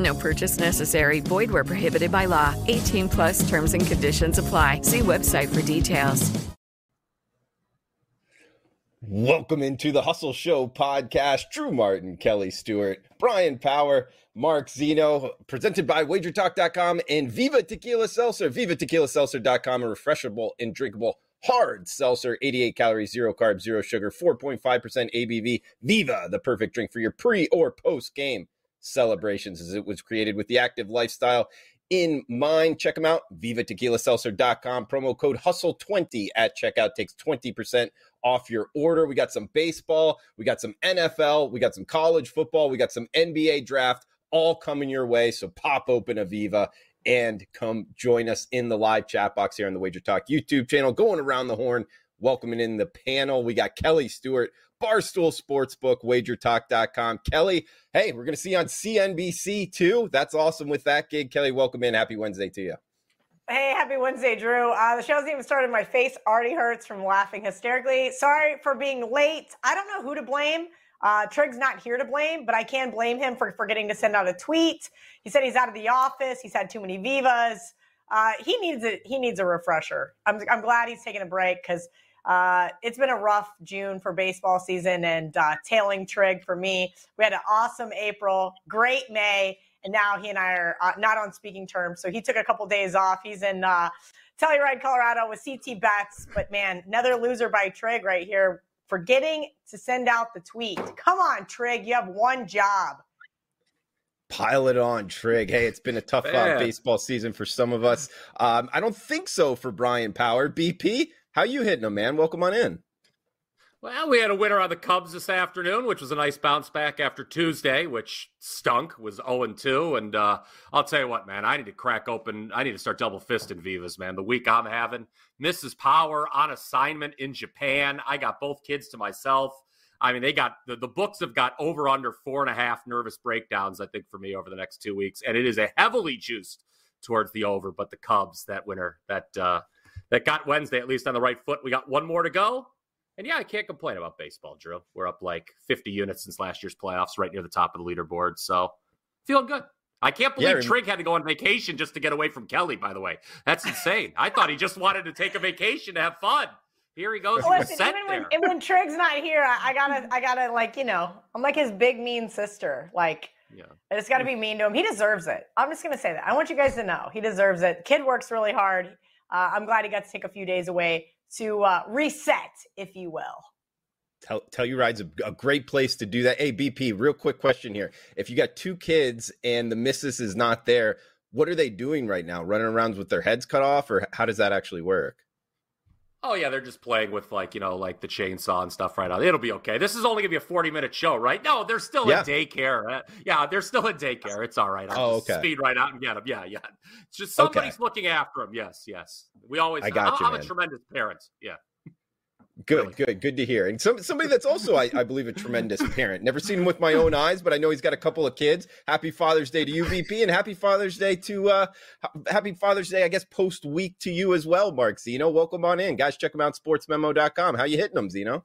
No purchase necessary. Void where prohibited by law. 18 plus terms and conditions apply. See website for details. Welcome into the Hustle Show podcast. Drew Martin, Kelly Stewart, Brian Power, Mark Zeno, presented by WagerTalk.com and Viva Tequila Seltzer. VivaTequilaSeltzer.com, a refreshable and drinkable hard seltzer, 88 calories, zero carbs, zero sugar, 4.5% ABV. Viva, the perfect drink for your pre or post game celebrations, as it was created with the active lifestyle in mind. Check them out, vivatequilaseltzer.com. Promo code HUSTLE20 at checkout takes 20% off your order. We got some baseball, we got some NFL, we got some college football, we got some NBA draft all coming your way. So pop open a Viva and come join us in the live chat box here on the Wager Talk YouTube channel. Going around the horn, welcoming in the panel. We got Kelly Stewart, Barstool Sportsbook, wagertalk.com. Kelly, hey, we're going to see you on CNBC too. That's awesome with that gig. Kelly, welcome in. Happy Wednesday to you. Hey, happy Wednesday, Drew. Uh, the show's even started. My face already hurts from laughing hysterically. Sorry for being late. I don't know who to blame. Uh, Trig's not here to blame, but I can blame him for forgetting to send out a tweet. He said he's out of the office. He's had too many vivas. Uh, he needs a he needs a refresher. I'm I'm glad he's taking a break because uh, it's been a rough June for baseball season and uh, tailing Trig for me. We had an awesome April, great May, and now he and I are uh, not on speaking terms. So he took a couple days off. He's in uh, Telluride, Colorado, with CT Bets. But man, another loser by Trig right here, forgetting to send out the tweet. Come on, Trig, you have one job. Pile it on, Trig. Hey, it's been a tough uh, baseball season for some of us. Um, I don't think so for Brian Power. BP, how you hitting him, man? Welcome on in. Well, we had a winner on the Cubs this afternoon, which was a nice bounce back after Tuesday, which stunk, was 0 2. And uh, I'll tell you what, man, I need to crack open. I need to start double fisting Vivas, man. The week I'm having, Mrs. Power on assignment in Japan. I got both kids to myself. I mean, they got the, the books have got over under four and a half nervous breakdowns, I think, for me over the next two weeks. And it is a heavily juiced towards the over. But the Cubs, that winner, that, uh, that got Wednesday at least on the right foot. We got one more to go. And yeah, I can't complain about baseball, Drew. We're up like 50 units since last year's playoffs, right near the top of the leaderboard. So feeling good. I can't believe yeah, Trig had to go on vacation just to get away from Kelly, by the way. That's insane. I thought he just wanted to take a vacation to have fun. Here he goes. Listen, even when, and when Trig's not here, I, I, gotta, I gotta, like, you know, I'm like his big mean sister. Like, yeah. I just gotta be mean to him. He deserves it. I'm just gonna say that. I want you guys to know he deserves it. Kid works really hard. Uh, I'm glad he got to take a few days away to uh, reset, if you will. Tell, Telluride's a, a great place to do that. Hey, BP, real quick question here. If you got two kids and the missus is not there, what are they doing right now? Running around with their heads cut off, or how does that actually work? Oh yeah, they're just playing with like you know like the chainsaw and stuff right now. It'll be okay. This is only gonna be a forty minute show, right? No, they're still yeah. in daycare. Uh, yeah, they're still in daycare. It's all right. I'll oh, okay. Speed right out and get them. Yeah, yeah. It's just somebody's okay. looking after them. Yes, yes. We always. I got I'm, you. I'm a tremendous parent. Yeah. Good, good, good to hear. And some, somebody that's also, I, I, believe, a tremendous parent. Never seen him with my own eyes, but I know he's got a couple of kids. Happy Father's Day to you, BP, and happy Father's Day to, uh, happy Father's Day, I guess, post week to you as well, Mark Zeno. Welcome on in, guys. Check them out, sportsmemo.com. How you hitting them, Zeno?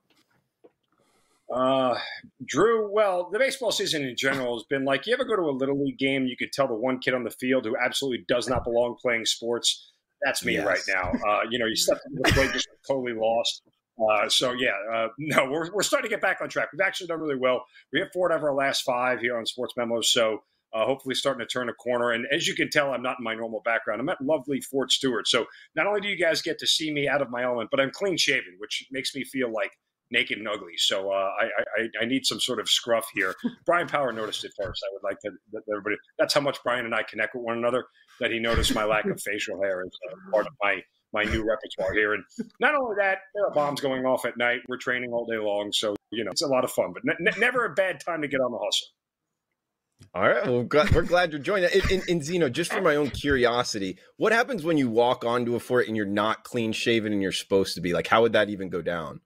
Uh, Drew, well, the baseball season in general has been like you ever go to a little league game, you could tell the one kid on the field who absolutely does not belong playing sports. That's me yes. right now. Uh, you know, you step into the plate just totally lost. Uh, so yeah, uh, no, we're, we're starting to get back on track. We've actually done really well. We have four out of our last five here on Sports Memos. So Uh, hopefully, starting to turn a corner. And as you can tell, I'm not in my normal background. I'm at lovely Fort Stewart. So not only do you guys get to see me out of my element, but I'm clean shaven, which makes me feel like naked and ugly. So uh, I, I, I need some sort of scruff here. Brian Power noticed it first. I would like to that everybody. That's how much Brian and I connect with one another. That he noticed my lack of facial hair as uh, part of my my new repertoire here. And not only that, there are bombs going off at night. We're training all day long, so you know it's a lot of fun. But ne- never a bad time to get on the hustle. All right. Well, we're glad you're joining. And, and, Zeno, just for my own curiosity, what happens when you walk onto a fort and you're not clean shaven and you're supposed to be? Like, how would that even go down?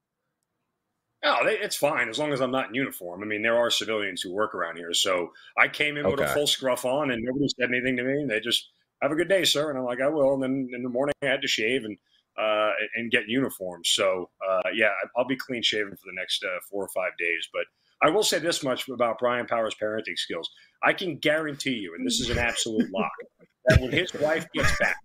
Oh, it's fine as long as I'm not in uniform. I mean, there are civilians who work around here, so I came in okay. with a full scruff on, and nobody said anything to me. They just have a good day, sir, and I'm like, I will. And then in the morning, I had to shave and uh, and get uniform. So uh, yeah, I'll be clean shaven for the next uh, four or five days. But I will say this much about Brian Power's parenting skills: I can guarantee you, and this is an absolute lock, that when his wife gets back,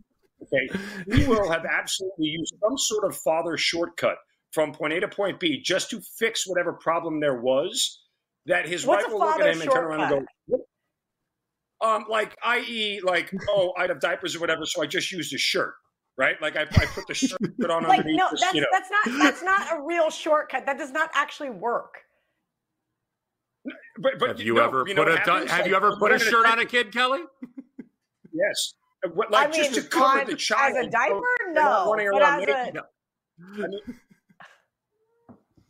okay, he will have absolutely used some sort of father shortcut from point A to point B just to fix whatever problem there was. That his What's wife will look at him and turn around and go, um, like, i.e., like, oh, I'd have diapers or whatever, so I just used a shirt, right? Like, I, I put the shirt put on like, underneath. no, this, that's, you know. that's not that's not a real shortcut. That does not actually work. But, but have you no, ever you put know a happens? have Like, you ever put a shirt on a kid, Kelly? Yes. What- Like I mean, just to cover on- the child. as a diaper, so they're not no, running but as naked. a I mean,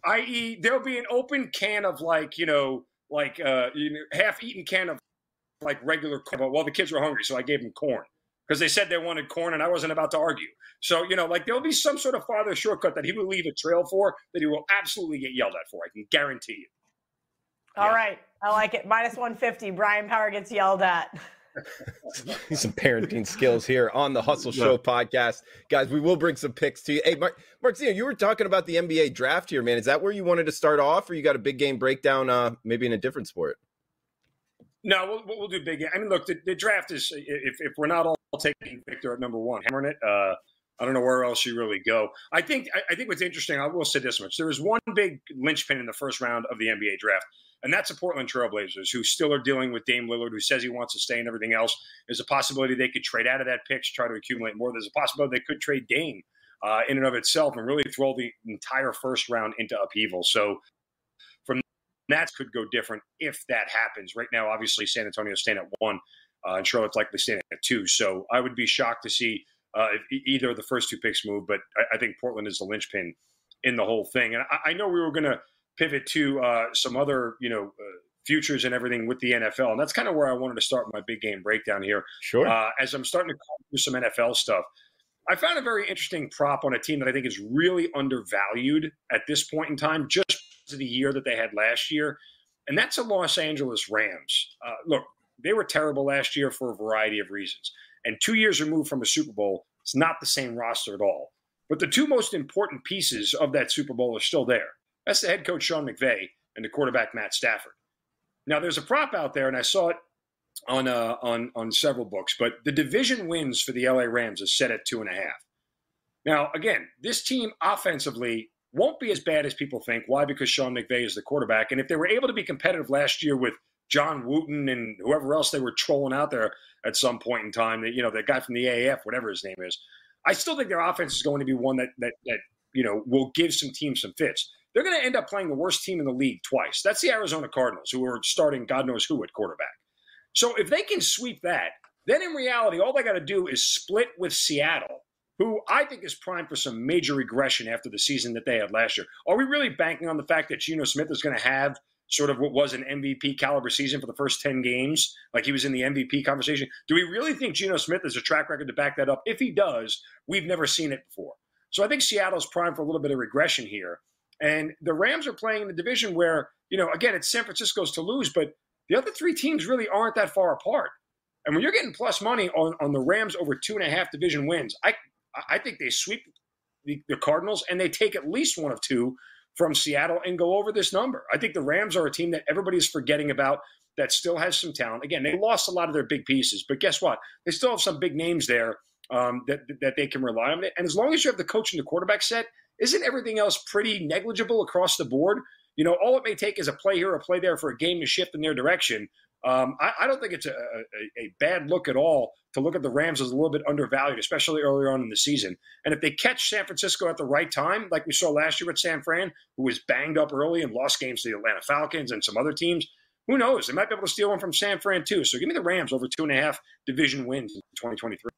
i.e., there'll be an open can of like you know, like uh, you know, half-eaten can of like regular corn. Well, the kids were hungry, so I gave them corn because they said they wanted corn, and I wasn't about to argue. So you know, like there'll be some sort of father shortcut that he will leave a trail for that he will absolutely get yelled at for. I can guarantee you. All right, I like it. Minus one fifty. Brian Power gets yelled at. some parenting skills here on the Hustle Show podcast. Guys, we will bring some picks to you. Hey, Mark, Marcino, you were talking about the NBA draft here, man. Is that where you wanted to start off, or you got a big game breakdown, uh, maybe in a different sport? No, we'll, we'll do big. I mean, look, the, the draft is if, if we're not all taking Victor at number one, hammering it. Uh, I don't know where else you really go. I think I, I think what's interesting. I will say this much: there is one big linchpin in the first round of the NBA draft, and that's the Portland Trailblazers, who still are dealing with Dame Lillard, who says he wants to stay, and everything else. There's a possibility they could trade out of that pick to try to accumulate more. There's a possibility they could trade Dame uh, in and of itself and really throw the entire first round into upheaval. So that could go different if that happens. Right now, obviously, San Antonio's staying at one, uh, and Charlotte's likely staying at two. So I would be shocked to see uh, if either of the first two picks move, but I, I think Portland is the linchpin in the whole thing. And I, I know we were going to pivot to uh, some other, you know, uh, futures and everything with the NFL, and that's kind of where I wanted to start my big game breakdown here. Sure. Uh, as I'm starting to through some NFL stuff, I found a very interesting prop on a team that I think is really undervalued at this point in time, just of the year that they had last year, and that's the Los Angeles Rams. Uh, look, they were terrible last year for a variety of reasons, and two years removed from a Super Bowl, it's not the same roster at all. But the two most important pieces of that Super Bowl are still there. That's the head coach Sean McVay and the quarterback Matt Stafford. Now, there's a prop out there, and I saw it on uh, on on several books, but the division wins for the LA Rams is set at two and a half. Now, again, this team offensively won't be as bad as people think. Why? Because Sean McVay is the quarterback, and if they were able to be competitive last year with John Wooten and whoever else they were trolling out there at some point in time, that you know, that guy from the AAF, whatever his name is, I still think their offense is going to be one that that that you know will give some teams some fits. They're going to end up playing the worst team in the league twice. That's the Arizona Cardinals, who are starting God knows who at quarterback. So if they can sweep that, then in reality, all they got to do is split with Seattle, who I think is primed for some major regression after the season that they had last year. Are we really banking on the fact that Geno Smith is going to have sort of what was an MVP caliber season for the first 10 games? Like he was in the MVP conversation. Do we really think Geno Smith has a track record to back that up? If he does, we've never seen it before. So I think Seattle's primed for a little bit of regression here. And the Rams are playing in the division where, you know, again, it's San Francisco's to lose, but the other three teams really aren't that far apart. And when you're getting plus money on, on the Rams over two and a half division wins, I I think they sweep the, the Cardinals and they take at least one of two from Seattle and go over this number. I think the Rams are a team that everybody's forgetting about that still has some talent. Again, they lost a lot of their big pieces, but guess what? They still have some big names there um, that that they can rely on. And as long as you have the coach and the quarterback set, isn't everything else pretty negligible across the board? You know, all it may take is a play here, a play there for a game to shift in their direction. Um, I, I, don't think it's a, a, a, bad look at all to look at the Rams as a little bit undervalued, especially earlier on in the season. And if they catch San Francisco at the right time, like we saw last year with San Fran, who was banged up early and lost games to the Atlanta Falcons and some other teams, who knows? They might be able to steal one from San Fran too. So give me the Rams over two and a half division wins in 2023.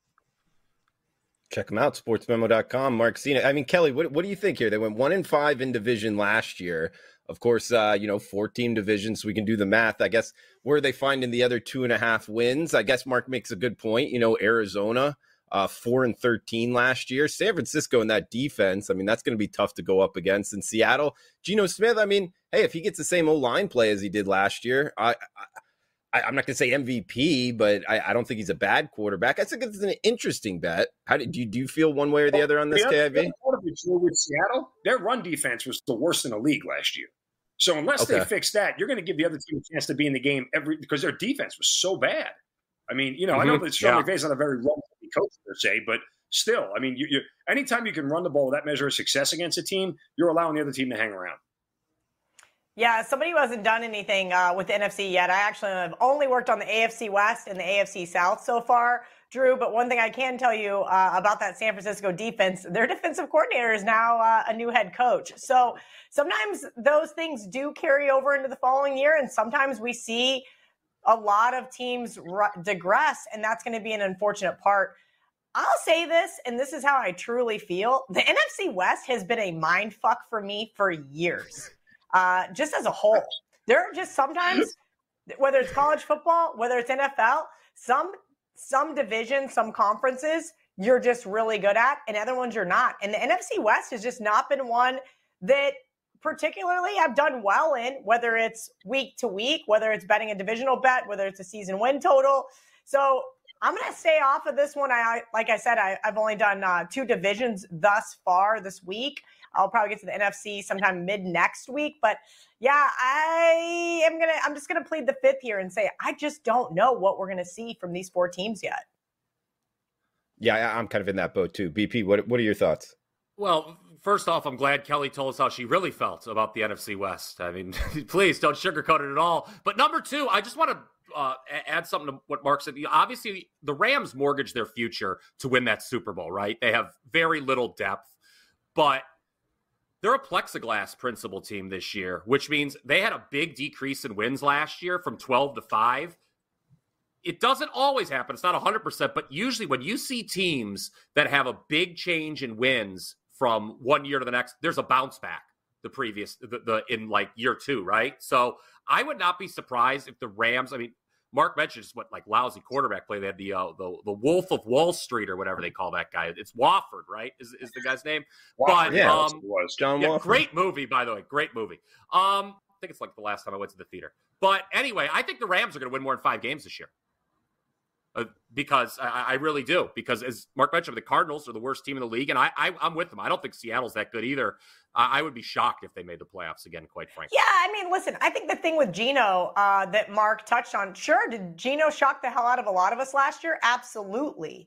Check them out, sportsmemo.com. Mark Zeno. I mean, Kelly, what, what do you think here? They went one in five in division last year. Of course, uh, you know, four team divisions, we can do the math. I guess where are they finding the other two and a half wins? I guess Mark makes a good point. You know, Arizona, uh, four and 13 last year. San Francisco in that defense, I mean, that's going to be tough to go up against. In Seattle, Geno Smith, I mean, hey, if he gets the same old line play as he did last year, I, I am not going to say MVP, but I, I, don't think he's a bad quarterback. I think it's an interesting bet. How do, do you do you feel one way or the other on this, KIV? With Seattle, their run defense was the worst in the league last year. So unless okay. they fix that, you're going to give the other team a chance to be in the game every because their defense was so bad. I mean, you know, mm-hmm. I know that Sean yeah. McVay's not a very run coach per se, but still, I mean, you, you, anytime you can run the ball with that measure of success against a team, you're allowing the other team to hang around. Yeah, somebody who hasn't done anything uh, with the NFC yet. I actually have only worked on the AFC West and the AFC South so far, Drew. But one thing I can tell you uh, about that San Francisco defense, their defensive coordinator is now uh, a new head coach. So sometimes those things do carry over into the following year, and sometimes we see a lot of teams digress, and that's going to be an unfortunate part. I'll say this, and this is how I truly feel. The NFC West has been a mind fuck for me for years uh, just as a whole. There are just sometimes, whether it's college football, whether it's NFL, some some divisions, some conferences, you're just really good at, and other ones you're not. And the NFC West has just not been one that particularly i have done well in, whether it's week to week, whether it's betting a divisional bet, whether it's a season win total. So I'm going to stay off of this one. I, like I said, I, have only done uh, two divisions thus far this week. I'll probably get to the NFC sometime mid next week. But yeah, I am gonna. I'm just gonna plead the fifth here and say I just don't know what we're gonna see from these four teams yet. Yeah, I'm kind of in that boat too. BP, what what are your thoughts? Well, first off, I'm glad Kelly told us how she really felt about the NFC West. I mean, please don't sugarcoat it at all. But number two, I just want to uh, add something to what Mark said. Obviously, the Rams mortgage their future to win that Super Bowl, right? They have very little depth, but they're a Plexiglass Principle team this year, which means they had a big decrease in wins last year from 12 to 5. It doesn't always happen. It's not 100%, but usually when you see teams that have a big change in wins from one year to the next, there's a bounce back the previous the, the in like year 2, right? So, I would not be surprised if the Rams, I mean, Mark mentioned just what like lousy quarterback play. They had the uh, the the Wolf of Wall Street or whatever they call that guy. It's Wolford, right? Is is the guy's name? Wolford, but yeah, um, was John yeah, Great movie, by the way. Great movie. Um, I think it's like the last time I went to the theater. But anyway, I think the Rams are going to win more than five games this year. Uh, because I, I, really do. Because as Mark mentioned, the Cardinals are the worst team in the league, and I, I am with them. I don't think Seattle's that good either. I, I, would be shocked if they made the playoffs again. Quite frankly. Yeah, I mean, listen, I think the thing with Geno uh, that Mark touched on, sure, did Geno shock the hell out of a lot of us last year? Absolutely.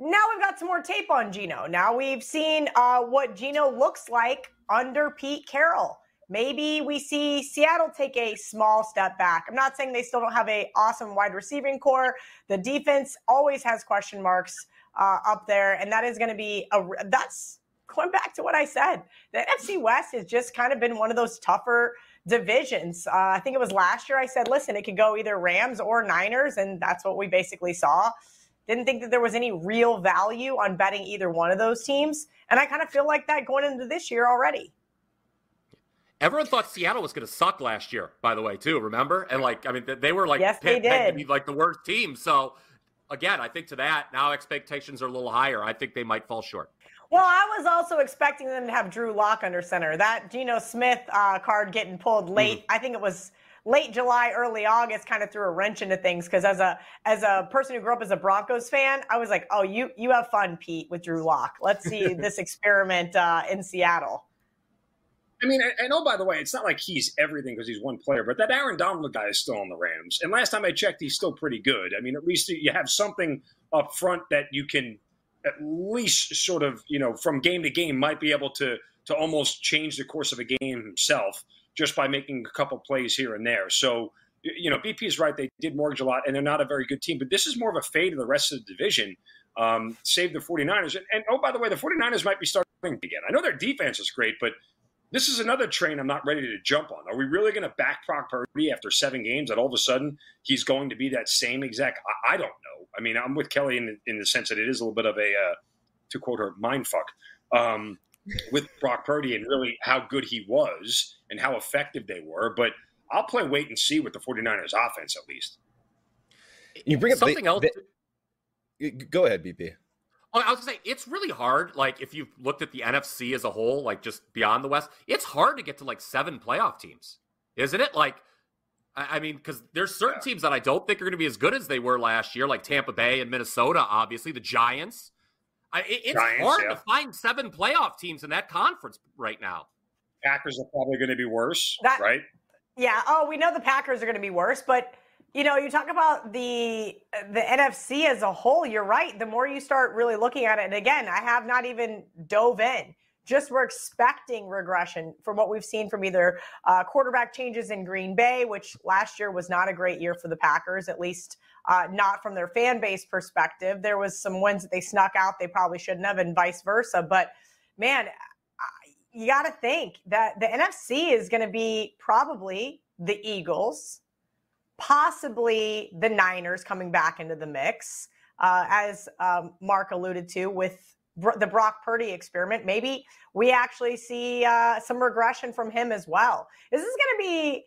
Now we've got some more tape on Geno. Now we've seen uh, what Geno looks like under Pete Carroll. Maybe we see Seattle take a small step back. I'm not saying they still don't have a awesome wide receiving corps. The defense always has question marks uh, up there, and that is going to be a that's going back to what I said. The NFC West has just kind of been one of those tougher divisions. Uh, I think it was last year I said, listen, it could go either Rams or Niners, and that's what we basically saw. Didn't think that there was any real value on betting either one of those teams. And I kind of feel like that going into this year already. Everyone thought Seattle was going to suck last year, by the way, too. Remember? And like, I mean, they were like, yes, they did. To be like the worst team. So again, I think to that now expectations are a little higher. I think they might fall short. Well, I was also expecting them to have Drew Lock under center. That Geno Smith uh, card getting pulled late. Mm-hmm. I think it was late July, early August, kind of threw a wrench into things. Because as a as a person who grew up as a Broncos fan, I was like, oh, you you have fun, Pete, with Drew Lock. Let's see this experiment uh, in Seattle. I mean, and oh, by the way, it's not like he's everything because he's one player, but that Aaron Donald guy is still on the Rams. And last time I checked, he's still pretty good. I mean, at least you have something up front that you can at least sort of, you know, from game to game might be able to to almost change the course of a game himself just by making a couple plays here and there. So you know, BP is right. They did mortgage a lot, and they're not a very good team. But this is more of a fade of the rest of the division. Um, save the 49ers. And, and, oh, by the way, the 49ers might be starting again. I know their defense is great, but this is another train I'm not ready to jump on. Are we really going to back Brock Purdy after seven games that all of a sudden he's going to be that same exact? I, I don't know. I mean, I'm with Kelly in, in the sense that it is a little bit of a, uh, to quote her, mind fuck. Um, with Brock Purdy and really how good he was and how effective they were. But I'll play wait and see with the 49ers offense at least. You bring up something the, else. The, go ahead, BP. Oh, I was gonna say it's really hard. Like if you've looked at the NFC as a whole, like just beyond the West, it's hard to get to like seven playoff teams, isn't it? Like, I, I mean, because there's certain yeah. teams that I don't think are going to be as good as they were last year, like Tampa Bay and Minnesota. Obviously, the Giants. I, it's Giants, hard yeah. to find seven playoff teams in that conference right now. Packers are probably going to be worse, that, right? Yeah. Oh, we know the Packers are going to be worse, but you know, you talk about the the NFC as a whole. You're right. The more you start really looking at it, and again, I have not even dove in. Just we're expecting regression from what we've seen from either uh, quarterback changes in Green Bay, which last year was not a great year for the Packers, at least uh, not from their fan base perspective. There was some wins that they snuck out they probably shouldn't have, and vice versa. But man, you got to think that the NFC is going to be probably the Eagles possibly the Niners coming back into the mix, uh, as um, Mark alluded to with the Brock Purdy experiment. Maybe we actually see uh, some regression from him as well. This is going to be.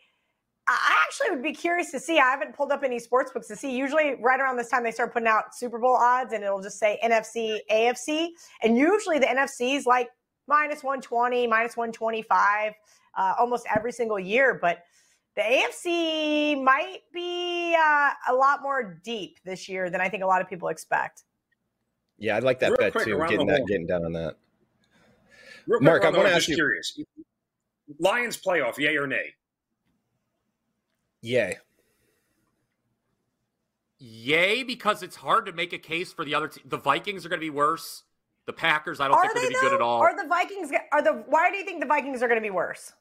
I actually would be curious to see. I haven't pulled up any sports books to see. Usually, right around this time, they start putting out Super Bowl odds, and it'll just say NFC, AFC, and usually the NFC is like minus 120, minus 125, uh, almost every single year. But the AFC might be uh, a lot more deep this year than I think a lot of people expect. Yeah, I'd like that Real bet quick, too. Getting that, getting down on that. Real Mark, I want to ask you. Curious. Lions playoff, yay or nay? Yay. Yay, because it's hard to make a case for the other team. The Vikings are going to be worse. The Packers, I don't are think are going to be though? good at all. Are the Vikings? Are the? Why do you think the Vikings are going to be worse?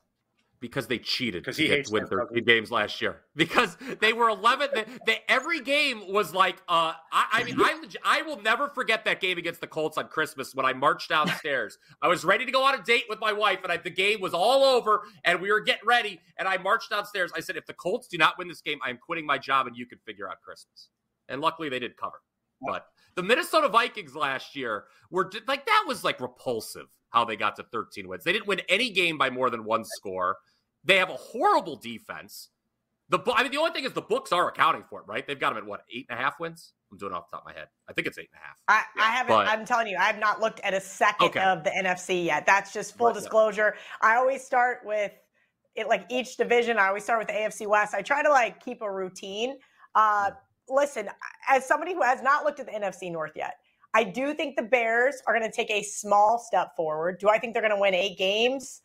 Because they cheated because he hates win 13 games last year. Because they were 11 they, they, every game was like uh i, I mean I, I will never forget that game against the colts on christmas when i marched downstairs. I was ready to go on a date with my wife and I, the game was all over and we were getting ready and i marched downstairs. I said if the colts do not win this game i'm quitting my job and you can figure out christmas. And luckily they did cover. But the minnesota vikings last year were like that was like repulsive how they got to 13 wins. They didn't win any game by more than one score. They have a horrible defense. The I mean, the only thing is the books are accounting for it, right? They've got them at what eight and a half wins. I'm doing off the top of my head. I think it's eight and a half. I, yeah, I haven't. But, I'm telling you, I have not looked at a second okay. of the NFC yet. That's just full right, disclosure. I always start with it, like each division. I always start with the AFC West. I try to like keep a routine. Uh, listen, as somebody who has not looked at the NFC North yet, I do think the Bears are going to take a small step forward. Do I think they're going to win eight games?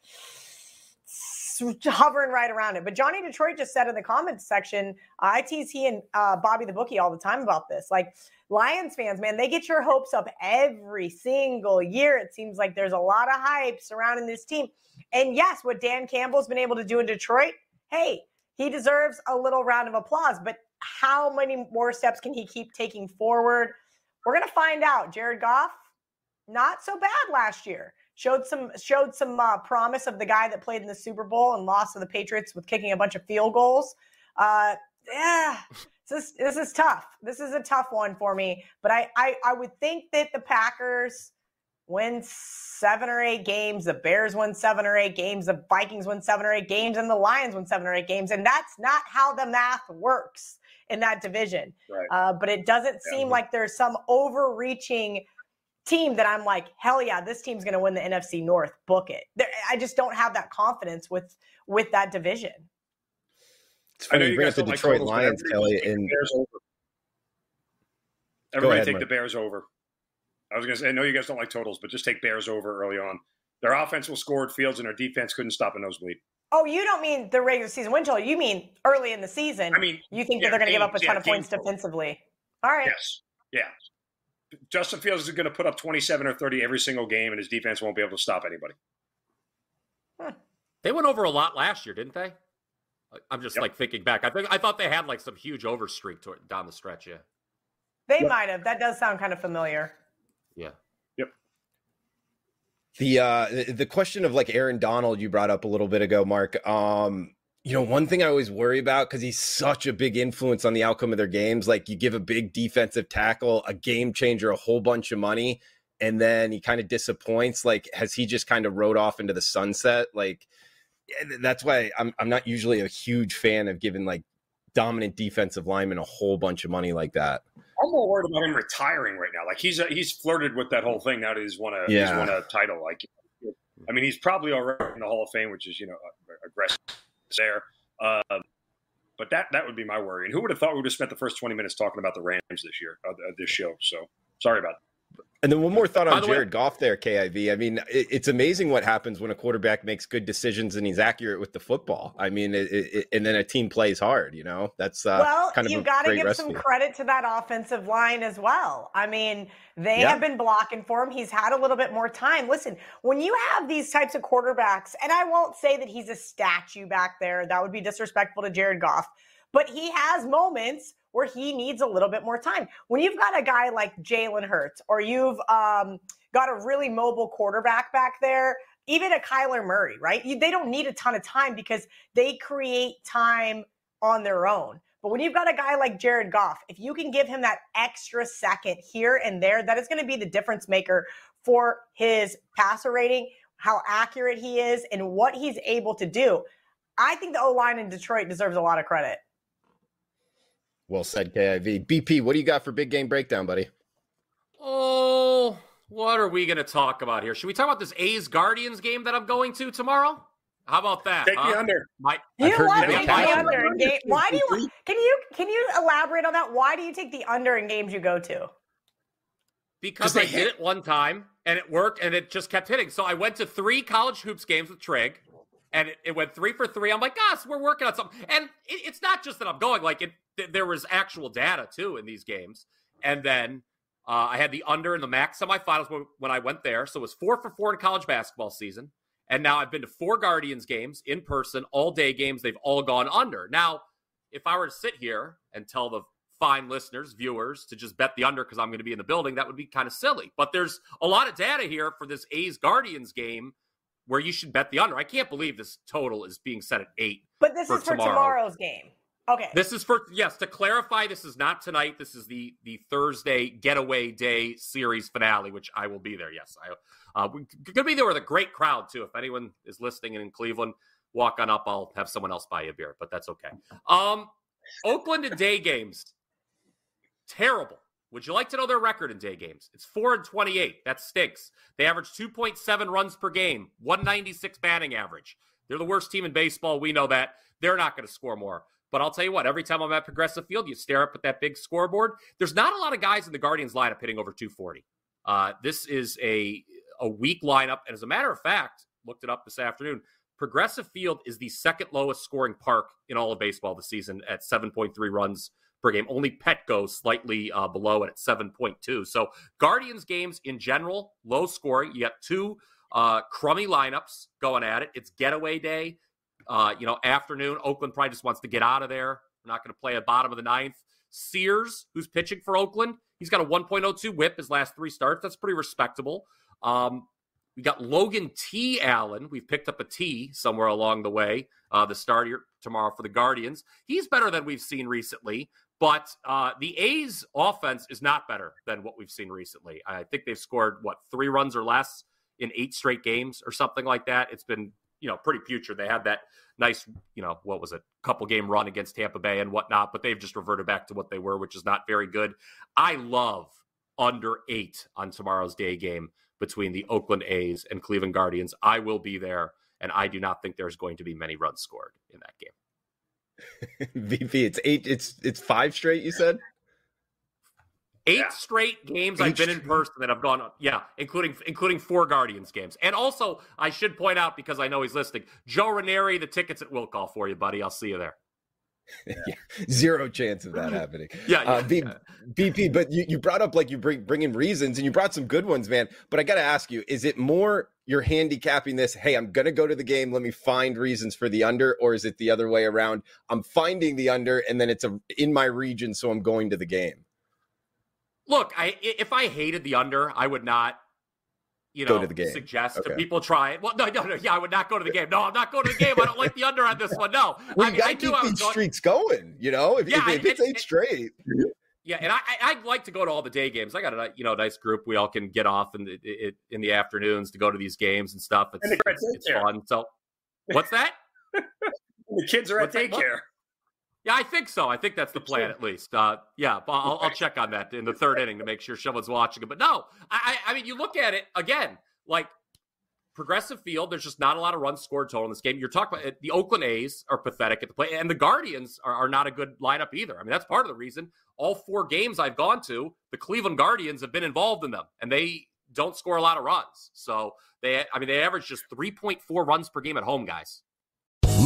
hovering right around it. But Johnny Detroit just said in the comments section, I tease he and uh, Bobby the bookie all the time about this. Like Lions fans, man, they get your hopes up every single year. It seems like there's a lot of hype surrounding this team. And yes, what Dan Campbell's been able to do in Detroit, hey, he deserves a little round of applause. But how many more steps can he keep taking forward? We're going to find out. Jared Goff, not so bad last year showed some showed some uh, promise of the guy that played in the Super Bowl and lost to the Patriots with kicking a bunch of field goals. Uh, yeah, this is, this is tough. This is a tough one for me. But I, I I would think that the Packers win seven or eight games, the Bears win seven or eight games, the Vikings win seven or eight games, and the Lions win seven or eight games, and that's not how the math works in that division. Right. Uh, but it doesn't yeah. seem like there's some overreaching team that I'm like, hell yeah, this team's going to win the NFC North. Book it. I just don't have that confidence with with that division. It's funny you bring up the Detroit like Lions, Kelly, and everybody ahead, take Mark. the Bears over. I was going to say, I know you guys don't like totals, but just take Bears over early on. Their offense will score at Fields, and their defense couldn't stop a nosebleed. Oh, you don't mean the regular season win total. You mean early in the season. I mean, you think yeah, that they're going to give up a ton yeah, of points defensively. All right. Yes. Yeah. Justin Fields is going to put up 27 or 30 every single game, and his defense won't be able to stop anybody. Huh. They went over a lot last year, didn't they? I'm just yep. like thinking back. I think I thought they had like some huge overstreak to, down the stretch. Yeah, they yep. might have. That does sound kind of familiar. Yeah. Yep. The uh the question of like Aaron Donald you brought up a little bit ago, Mark. Um, you know, one thing I always worry about because he's such a big influence on the outcome of their games. Like you give a big defensive tackle, a game changer, a whole bunch of money, and then he kind of disappoints. Like, has he just kind of rode off into the sunset? Like, that's why I'm I'm not usually a huge fan of giving like dominant defensive linemen a whole bunch of money like that. I'm more worried about him retiring right now. Like he's he's flirted with that whole thing now that he's won a yeah. he's won a title. Like, I mean, he's probably already in the Hall of Fame, which is you know aggressive there. Um, but that that would be my worry. And who would have thought we would have spent the first 20 minutes talking about the Rams this year, uh, this show? So sorry about that. And then one more thought on Jared way, Goff there, KIV. I mean, it, it's amazing what happens when a quarterback makes good decisions and he's accurate with the football. I mean, it, it, and then a team plays hard. You know, that's uh, well, kind of you got to give recipe. some credit to that offensive line as well. I mean, they yeah. have been blocking for him. He's had a little bit more time. Listen, when you have these types of quarterbacks, and I won't say that he's a statue back there. That would be disrespectful to Jared Goff, but he has moments where he needs a little bit more time. When you've got a guy like Jalen Hurts or you've um, got a really mobile quarterback back there, even a Kyler Murray, right? You, they don't need a ton of time because they create time on their own. But when you've got a guy like Jared Goff, if you can give him that extra second here and there, that is going to be the difference maker for his passer rating, how accurate he is, and what he's able to do. I think the O line in Detroit deserves a lot of credit. Well said, KIV. BP, what do you got for big game breakdown, buddy? Oh, what are we going to talk about here? Should we talk about this A's Guardians game that I'm going to tomorrow? How about that? Take huh? the under. My, you want to take the under in game? Why do you? Want can you can you elaborate on that? Why do you take the under in games you go to? Because I did it one time and it worked and it just kept hitting. So I went to three college hoops games with Trig and it, it, went three for three. I'm like, gosh, we're working on something. And it, it's not just that I'm going; like it, th- there was actual data too in these games. And then uh, I had the under in the MAC semifinals when, when I went there, so it was four for four in college basketball season. And now I've been to four Guardians games in person, all day games. They've all gone under. Now, if I were to sit here and tell the fine listeners, viewers, to just bet the under because I'm going to be in the building, that would be kind of silly. But there's a lot of data here for this A's Guardians game where you should bet the under. I can't believe this total is being set at eight. But this for is for tomorrow. tomorrow's game. Okay. This is for yes, to clarify, this is not tonight. This is the the Thursday getaway day series finale, which I will be there. Yes, I uh gonna be there with a great crowd too. If anyone is listening in Cleveland, walk on up. I'll have someone else buy you a beer, but that's okay. Um Oakland and day games. Terrible. Would you like to know their record in day games? It's 4 and 28. That stinks. They average 2.7 runs per game, 196 batting average. They're the worst team in baseball. We know that. They're not going to score more. But I'll tell you what, every time I'm at Progressive Field, you stare up at that big scoreboard. There's not a lot of guys in the Guardians lineup hitting over 240. Uh, this is a, a weak lineup. And as a matter of fact, looked it up this afternoon. Progressive Field is the second lowest scoring park in all of baseball this season at 7.3 runs per game. Only Petco slightly uh, below it at 7.2. So Guardians games in general, low scoring. You got two uh, crummy lineups going at it. It's getaway day. Uh, you know, afternoon. Oakland probably just wants to get out of there. We're not going to play at bottom of the ninth. Sears, who's pitching for Oakland, he's got a 1.02 whip his last three starts. That's pretty respectable. Um, we got Logan T. Allen. We've picked up a T somewhere along the way. Uh, the starter tomorrow for the Guardians. He's better than we've seen recently. But uh, the A's offense is not better than what we've seen recently. I think they've scored, what, three runs or less in eight straight games or something like that. It's been, you know, pretty putrid. They had that nice, you know, what was it, couple game run against Tampa Bay and whatnot, but they've just reverted back to what they were, which is not very good. I love under eight on tomorrow's day game between the Oakland A's and Cleveland Guardians. I will be there, and I do not think there's going to be many runs scored in that game. BP, it's eight. It's it's five straight. You said eight yeah. straight games i I've been in person that I've gone on. Yeah, including including four Guardians games. And also, I should point out because I know he's listening, Joe Ranieri, the tickets at will call for you, buddy. I'll see you there. Yeah. yeah. Zero chance of that happening. yeah, yeah, uh, B- yeah, BP, but you, you brought up like you bring bring in reasons and you brought some good ones, man. But I got to ask you, is it more you're handicapping this. Hey, I'm going to go to the game. Let me find reasons for the under, or is it the other way around? I'm finding the under, and then it's a, in my region, so I'm going to the game. Look, I if I hated the under, I would not. You know, go to the game. suggest okay. to people try it. Well, no, no, no. Yeah, I would not go to the game. No, I'm not going to the game. I don't like the under on this one. No, well, I mean, I do keep these going... streaks going. You know, if, yeah, if, if it's eight straight. Yeah, and I I'd like to go to all the day games. I got a you know nice group. We all can get off in the in the afternoons to go to these games and stuff. It's, and it's, it's fun. So, what's that? the kids are what's at daycare. Yeah, I think so. I think that's the plan at least. Uh, yeah, I'll, I'll, check on that in the third inning to make sure someone's watching it. But no, I, I mean, you look at it again, like progressive field. There's just not a lot of runs scored total in this game. You're talking about the Oakland A's are pathetic at the play, and the Guardians are, are not a good lineup either. I mean, that's part of the reason. All four games I've gone to, the Cleveland Guardians have been involved in them, and they don't score a lot of runs. So they, I mean, they average just 3.4 runs per game at home, guys.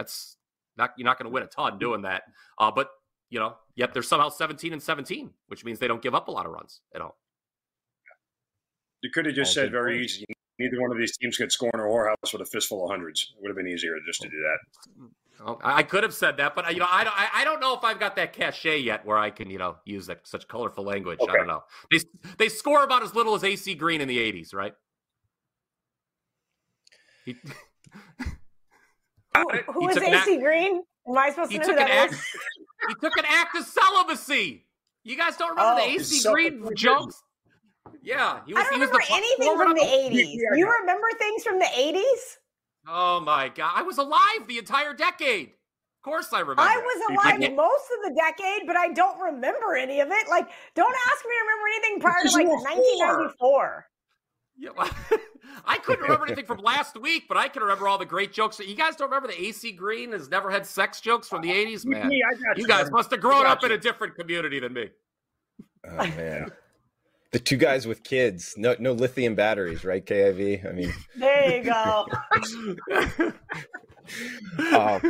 That's not you're not going to win a ton doing that. Uh, but you know, yet they're somehow 17 and 17, which means they don't give up a lot of runs at all. You could have just All said very point. easy. Neither one of these teams could score in a whorehouse with a fistful of hundreds. It would have been easier just to do that. I could have said that, but you know, I don't. I don't know if I've got that cachet yet, where I can, you know, use that such colorful language. Okay. I don't know. They they score about as little as AC Green in the '80s, right? He, who, who is AC act, Green? Am I supposed to know who that act, is? he took an act of celibacy. You guys don't remember oh, the AC Green jokes? Yeah, he was, I don't remember anything from the eighties. You remember things from the eighties? Oh my god, I was alive the entire decade. Of course, I remember. I was alive most of the decade, but I don't remember any of it. Like, don't ask me to remember anything prior to like 1994. Yeah, well, I couldn't remember anything from last week, but I can remember all the great jokes. You guys don't remember the AC Green has never had sex jokes from the 80s? Man, me, you, you guys must have grown up you. in a different community than me. Oh, man. The two guys with kids, no no lithium batteries, right? KIV. I mean, there you go. uh,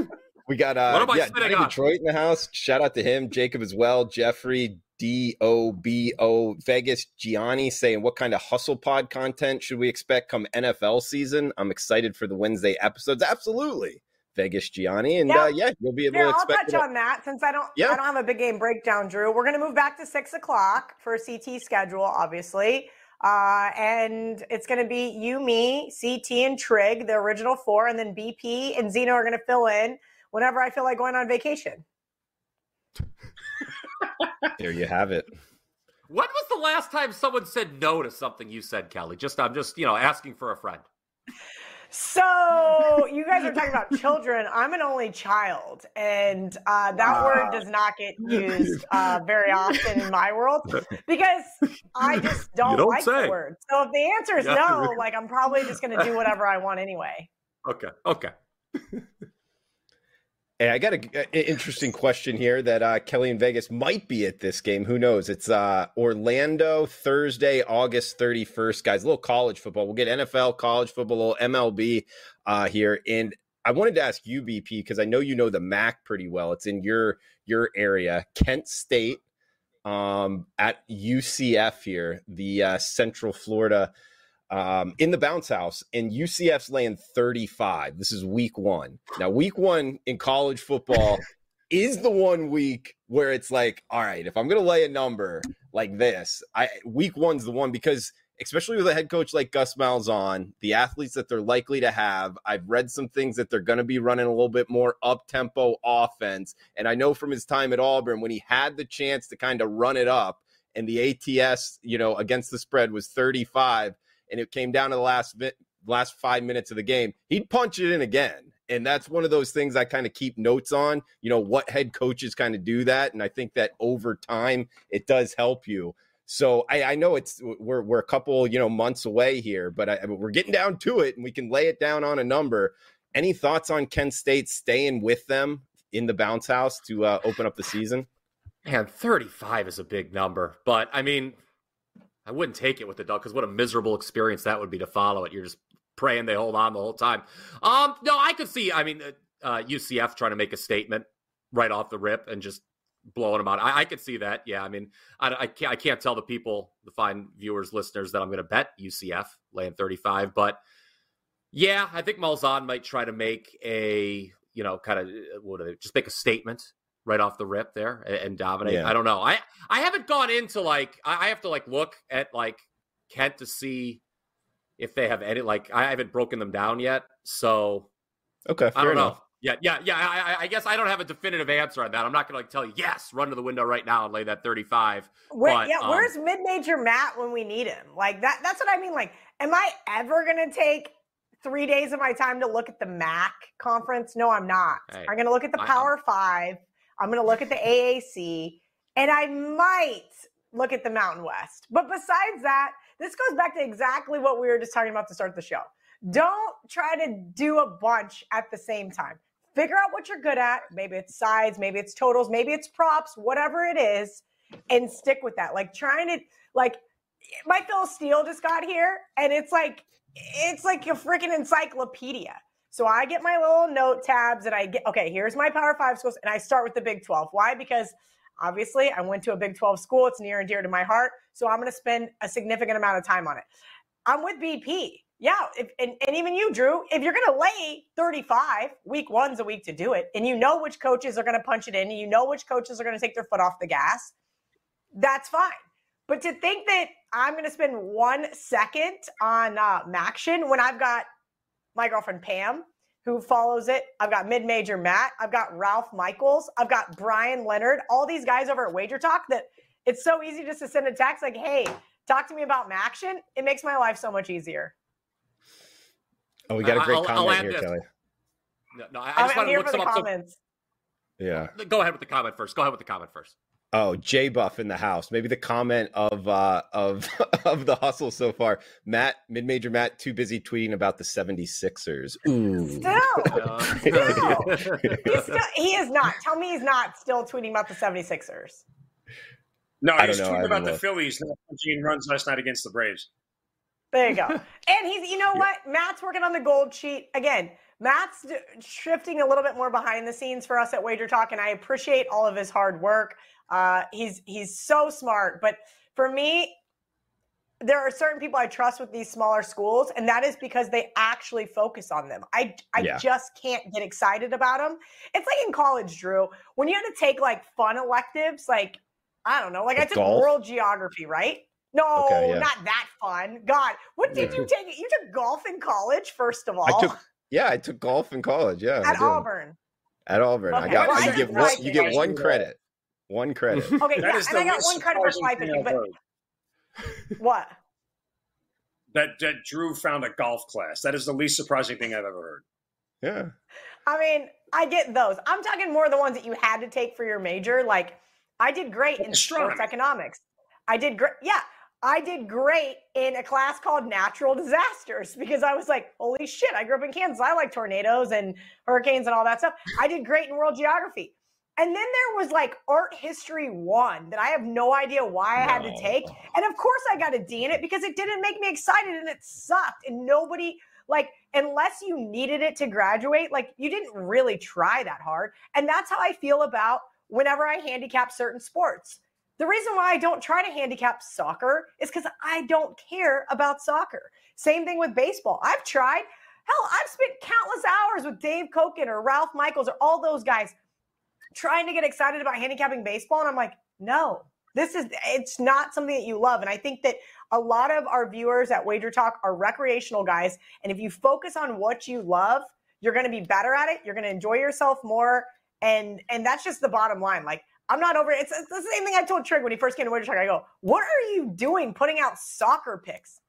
we got uh, yeah, Detroit in the house. Shout out to him, Jacob as well, Jeffrey D O B O Vegas Gianni saying, "What kind of hustle pod content should we expect come NFL season?" I'm excited for the Wednesday episodes. Absolutely. Vegas Gianni, and yeah, uh, yeah you'll be able yeah, to expect. I'll touch on that since I don't. Yeah. I don't have a big game breakdown, Drew. We're going to move back to six o'clock for CT schedule, obviously, uh, and it's going to be you, me, CT, and Trig, the original four, and then BP and Zeno are going to fill in whenever I feel like going on vacation. There you have it. When was the last time someone said no to something you said, Kelly? Just I'm just you know asking for a friend. So you guys are talking about children. I'm an only child, and uh, that word does not get used uh, very often in my world because I just don't, don't like say. the word. So if the answer is no, like I'm probably just going to do whatever I want anyway. Okay. Okay. Hey, I got an interesting question here that uh, Kelly in Vegas might be at this game. Who knows? It's uh, Orlando Thursday, August 31st, guys. A little college football. We'll get NFL, college football, little MLB uh, here. And I wanted to ask you, BP, because I know you know the MAC pretty well. It's in your your area, Kent State um, at UCF here, the uh, Central Florida um, in the bounce house, and UCF's laying 35. This is week one. Now, week one in college football is the one week where it's like, all right, if I'm going to lay a number like this, I week one's the one because especially with a head coach like Gus Malzahn, the athletes that they're likely to have, I've read some things that they're going to be running a little bit more up tempo offense. And I know from his time at Auburn when he had the chance to kind of run it up and the ATS, you know, against the spread was 35 and it came down to the last last five minutes of the game, he'd punch it in again. And that's one of those things I kind of keep notes on, you know, what head coaches kind of do that. And I think that over time, it does help you. So I, I know it's we're we're a couple you know months away here, but I, we're getting down to it, and we can lay it down on a number. Any thoughts on Kent State staying with them in the bounce house to uh, open up the season? Man, 35 is a big number, but I mean, I wouldn't take it with the dog because what a miserable experience that would be to follow it. You're just praying they hold on the whole time. Um, no, I could see. I mean, uh, UCF trying to make a statement right off the rip and just blowing them out. I, I could see that. Yeah, I mean, I, I, can't, I can't tell the people, the fine viewers, listeners, that I'm going to bet UCF laying 35. But yeah, I think Malzahn might try to make a, you know, kind of what they, just make a statement right off the rip there and, and dominate. Yeah. I don't know. I I haven't gone into like I, I have to like look at like Kent to see if they have any like I haven't broken them down yet. So okay, I don't enough. know. Yeah, yeah, yeah. I, I, guess I don't have a definitive answer on that. I'm not going to like tell you, yes, run to the window right now and lay that 35. Where, but, yeah, um, where's mid-major Matt when we need him? Like that. That's what I mean. Like, am I ever going to take three days of my time to look at the MAC conference? No, I'm not. Hey, I'm going to look at the Power I, Five. I'm going to look at the AAC, and I might look at the Mountain West. But besides that, this goes back to exactly what we were just talking about to start the show. Don't try to do a bunch at the same time figure out what you're good at. Maybe it's sides, maybe it's totals, maybe it's props, whatever it is, and stick with that. Like trying to like Phil Steele just got here, and it's like it's like a freaking encyclopedia. So I get my little note tabs and I get okay, here's my Power Five schools, and I start with the Big 12. Why? Because obviously I went to a Big 12 school. It's near and dear to my heart. So I'm gonna spend a significant amount of time on it. I'm with BP yeah, if, and, and even you, Drew, if you're going to lay 35, week one's a week to do it, and you know which coaches are going to punch it in, and you know which coaches are going to take their foot off the gas, that's fine. But to think that I'm going to spend one second on uh, MACtion when I've got my girlfriend Pam who follows it, I've got mid major Matt, I've got Ralph Michaels, I've got Brian Leonard, all these guys over at Wager Talk that it's so easy just to send a text like, hey, talk to me about MACtion. It makes my life so much easier. Oh, we got a great I'll, comment I'll here, this. Kelly. No, no I, I just want to look some up. Comments. So... Yeah. Go ahead with the comment first. Go ahead with the comment first. Oh, J Buff in the house. Maybe the comment of uh of of the hustle so far. Matt, mid major Matt, too busy tweeting about the 76ers. Ooh. Still. still. still. He is not. Tell me he's not still tweeting about the 76ers. No, he's tweeting about the Phillies Gene runs last night against the Braves. There you go. and he's, you know what? Matt's working on the gold sheet again. Matt's shifting a little bit more behind the scenes for us at Wager Talk, and I appreciate all of his hard work. Uh, he's he's so smart, but for me, there are certain people I trust with these smaller schools, and that is because they actually focus on them. I I yeah. just can't get excited about them. It's like in college, Drew, when you had to take like fun electives, like I don't know, like I took golf? world geography, right? No, okay, yeah. not that fun. God, what did you take? You took golf in college, first of all. I took, yeah, I took golf in college. Yeah, at Auburn. At Auburn, okay. I got. Well, you, get one, you get one credit. One credit. Okay, yeah, and I got one credit for swiping. But what? That that Drew found a golf class. That is the least surprising thing I've ever heard. Yeah. I mean, I get those. I'm talking more the ones that you had to take for your major. Like, I did great in sports economics. I did great. Yeah, I did great in a class called natural disasters because I was like, holy shit, I grew up in Kansas. I like tornadoes and hurricanes and all that stuff. I did great in world geography. And then there was like art history one that I have no idea why I had to take. And of course I got a D in it because it didn't make me excited and it sucked. And nobody, like, unless you needed it to graduate, like, you didn't really try that hard. And that's how I feel about whenever I handicap certain sports the reason why I don't try to handicap soccer is because I don't care about soccer. Same thing with baseball. I've tried. Hell, I've spent countless hours with Dave Cokin or Ralph Michaels or all those guys trying to get excited about handicapping baseball. And I'm like, no, this is, it's not something that you love. And I think that a lot of our viewers at Wager Talk are recreational guys. And if you focus on what you love, you're going to be better at it. You're going to enjoy yourself more. And, and that's just the bottom line. Like, I'm not over it. It's, it's, the same thing I told Trig when he first came to Wager Talk. I go, what are you doing putting out soccer picks?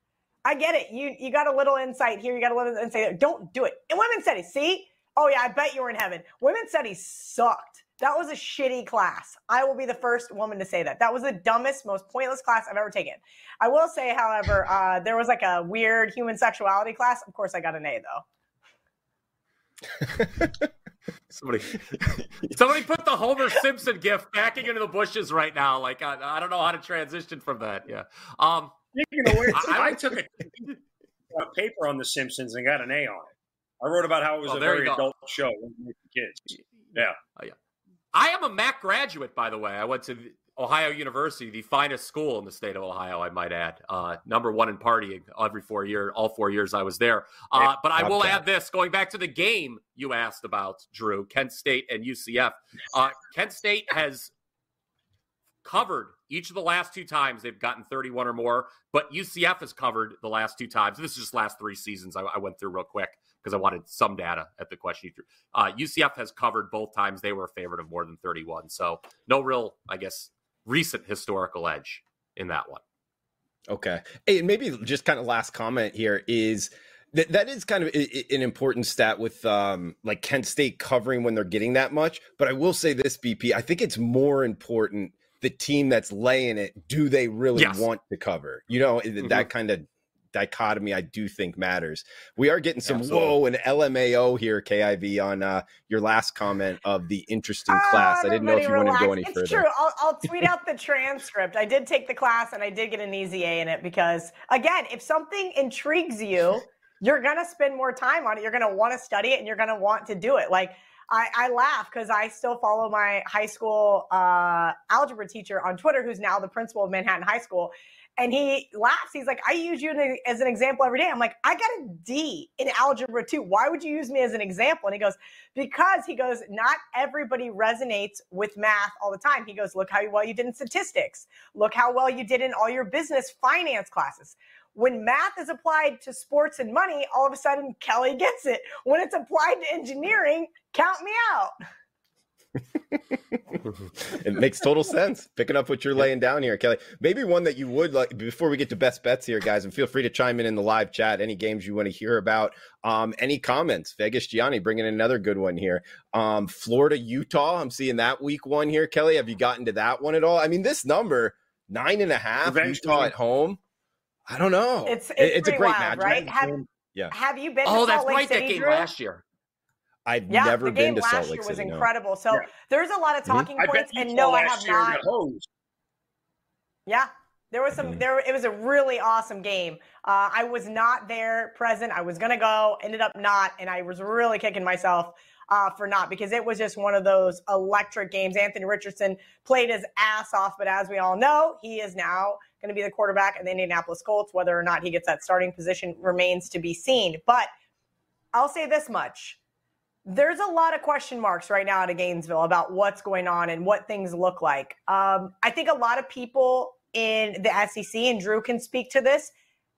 I get it. You you got a little insight here. You got a little insight there. Don't do it. And women's studies, see? Oh, yeah, I bet you were in heaven. Women's studies sucked That was a shitty class. I will be the first woman to say that. That was the dumbest, most pointless class I've ever taken. I will say, however, uh, there was like a weird human sexuality class. Of course, I got an A though. somebody, somebody put the Homer Simpson gift backing into the bushes right now. Like I, I don't know how to transition from that. Yeah. Um, I, I, took a, a, paper on The Simpsons and got an A on it. I wrote about how it was oh, a very adult show for kids. Yeah. Oh, yeah. I am a Mac graduate, by the way. I went to Ohio University, the finest school in the state of Ohio, I might add. Uh, number one in partying every four year, all four years I was there. Uh, but I will add this: going back to the game you asked about, Drew, Kent State and UCF. Uh, Kent State has covered each of the last two times they've gotten 31 or more, but UCF has covered the last two times. This is just last three seasons I, I went through real quick because I wanted some data at the question. Uh, UCF has covered both times they were a favorite of more than 31. So no real, I guess, recent historical edge in that one. Okay. Hey, maybe just kind of last comment here is that that is kind of an important stat with um, like Kent State covering when they're getting that much. But I will say this, BP, I think it's more important the team that's laying it. Do they really yes. want to cover? You know, mm-hmm. that kind of dichotomy I do think matters. We are getting some Absolutely. whoa and LMAO here, KIV, on uh, your last comment of the interesting uh, class. I didn't know if you relax. wanted to go any it's further. It's true. I'll, I'll tweet out the transcript. I did take the class and I did get an easy A in it because, again, if something intrigues you, you're going to spend more time on it. You're going to want to study it and you're going to want to do it. Like, I, I laugh because I still follow my high school uh, algebra teacher on Twitter, who's now the principal of Manhattan High School. And he laughs. He's like, I use you as an example every day. I'm like, I got a D in algebra too. Why would you use me as an example? And he goes, because he goes, not everybody resonates with math all the time. He goes, look how well you did in statistics. Look how well you did in all your business finance classes. When math is applied to sports and money, all of a sudden Kelly gets it. When it's applied to engineering, count me out. it makes total sense. Picking up what you're laying down here, Kelly. Maybe one that you would like before we get to best bets here, guys, and feel free to chime in in the live chat. Any games you want to hear about? Um, any comments? Vegas Gianni bringing in another good one here. Um, Florida Utah. I'm seeing that week one here, Kelly. Have you gotten to that one at all? I mean, this number nine and a half Eventually. Utah at home. I don't know. It's it's, it's a great wild, match, right? Have, yeah. Have you been? Oh, that's Lake right. City, that game Drew? last year. I've yeah, never been to Salt Lake City. was incredible. No. So yeah. there's a lot of mm-hmm. talking mm-hmm. points, and no, I have not. Yeah, there was some. Mm-hmm. There, it was a really awesome game. Uh, I was not there, present. I was gonna go, ended up not, and I was really kicking myself uh, for not because it was just one of those electric games. Anthony Richardson played his ass off, but as we all know, he is now going to be the quarterback of the Indianapolis Colts. Whether or not he gets that starting position remains to be seen. But I'll say this much there's a lot of question marks right now at Gainesville about what's going on and what things look like. Um, I think a lot of people in the SEC, and Drew can speak to this,